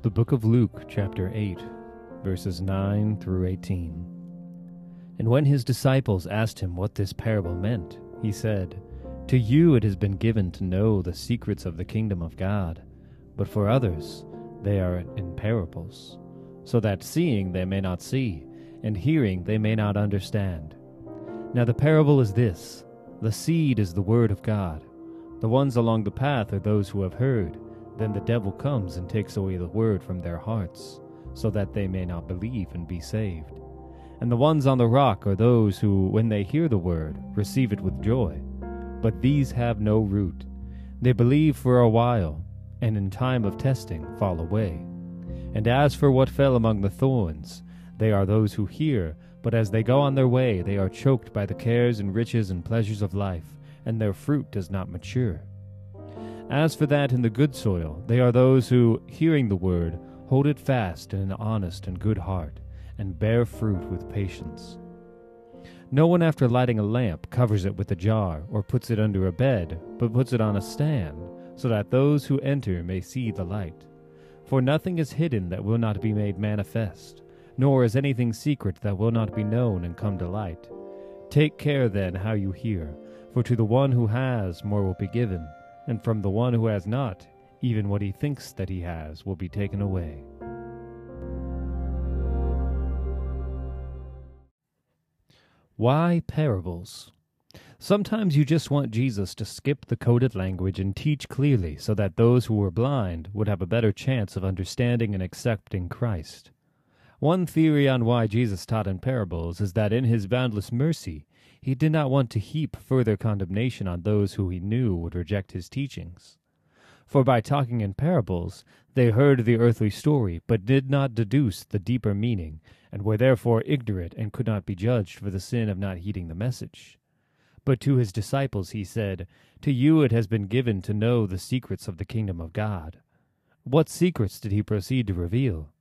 The Book of Luke, chapter 8, verses 9 through 18. And when his disciples asked him what this parable meant, he said, To you it has been given to know the secrets of the kingdom of God, but for others they are in parables, so that seeing they may not see, and hearing they may not understand. Now the parable is this the seed is the word of God. The ones along the path are those who have heard. Then the devil comes and takes away the word from their hearts, so that they may not believe and be saved. And the ones on the rock are those who, when they hear the word, receive it with joy. But these have no root. They believe for a while, and in time of testing fall away. And as for what fell among the thorns, they are those who hear, but as they go on their way, they are choked by the cares and riches and pleasures of life, and their fruit does not mature. As for that in the good soil, they are those who, hearing the word, hold it fast in an honest and good heart, and bear fruit with patience. No one after lighting a lamp covers it with a jar, or puts it under a bed, but puts it on a stand, so that those who enter may see the light. For nothing is hidden that will not be made manifest, nor is anything secret that will not be known and come to light. Take care then how you hear, for to the one who has more will be given and from the one who has not, even what he thinks that he has will be taken away. Why parables? Sometimes you just want Jesus to skip the coded language and teach clearly so that those who were blind would have a better chance of understanding and accepting Christ. One theory on why Jesus taught in parables is that in his boundless mercy, he did not want to heap further condemnation on those who he knew would reject his teachings. For by talking in parables, they heard the earthly story, but did not deduce the deeper meaning, and were therefore ignorant and could not be judged for the sin of not heeding the message. But to his disciples he said, To you it has been given to know the secrets of the kingdom of God. What secrets did he proceed to reveal?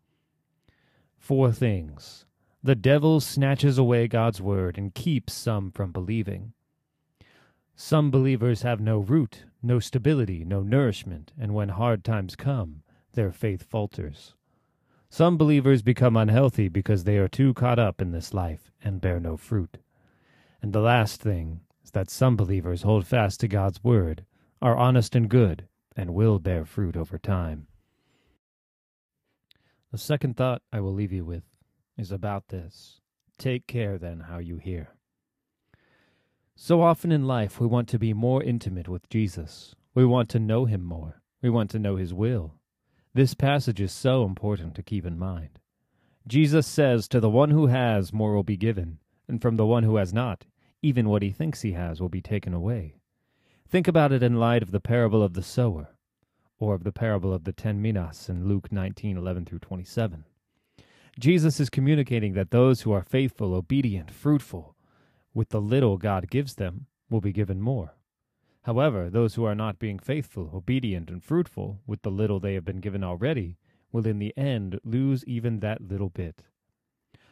Four things the devil snatches away God's word and keeps some from believing. Some believers have no root, no stability, no nourishment, and when hard times come, their faith falters. Some believers become unhealthy because they are too caught up in this life and bear no fruit. And the last thing is that some believers hold fast to God's word, are honest and good, and will bear fruit over time. The second thought I will leave you with is about this. Take care then how you hear. So often in life we want to be more intimate with Jesus. We want to know him more. We want to know his will. This passage is so important to keep in mind. Jesus says, To the one who has, more will be given, and from the one who has not, even what he thinks he has will be taken away. Think about it in light of the parable of the sower, or of the parable of the ten minas in Luke 19:11 through 27. Jesus is communicating that those who are faithful, obedient, fruitful, with the little God gives them, will be given more. However, those who are not being faithful, obedient, and fruitful with the little they have been given already will in the end lose even that little bit.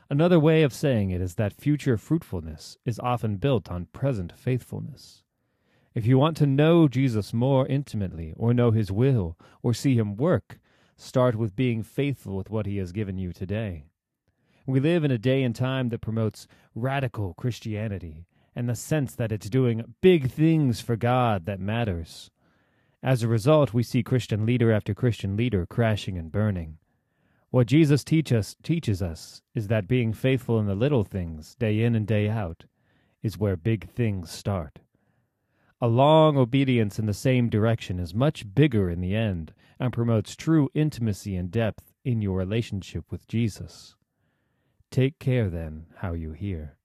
Another way of saying it is that future fruitfulness is often built on present faithfulness. If you want to know Jesus more intimately, or know his will, or see him work, Start with being faithful with what He has given you today. We live in a day and time that promotes radical Christianity and the sense that it's doing big things for God that matters. As a result, we see Christian leader after Christian leader crashing and burning. What Jesus teach us, teaches us is that being faithful in the little things, day in and day out, is where big things start. A long obedience in the same direction is much bigger in the end and promotes true intimacy and depth in your relationship with Jesus. Take care, then, how you hear.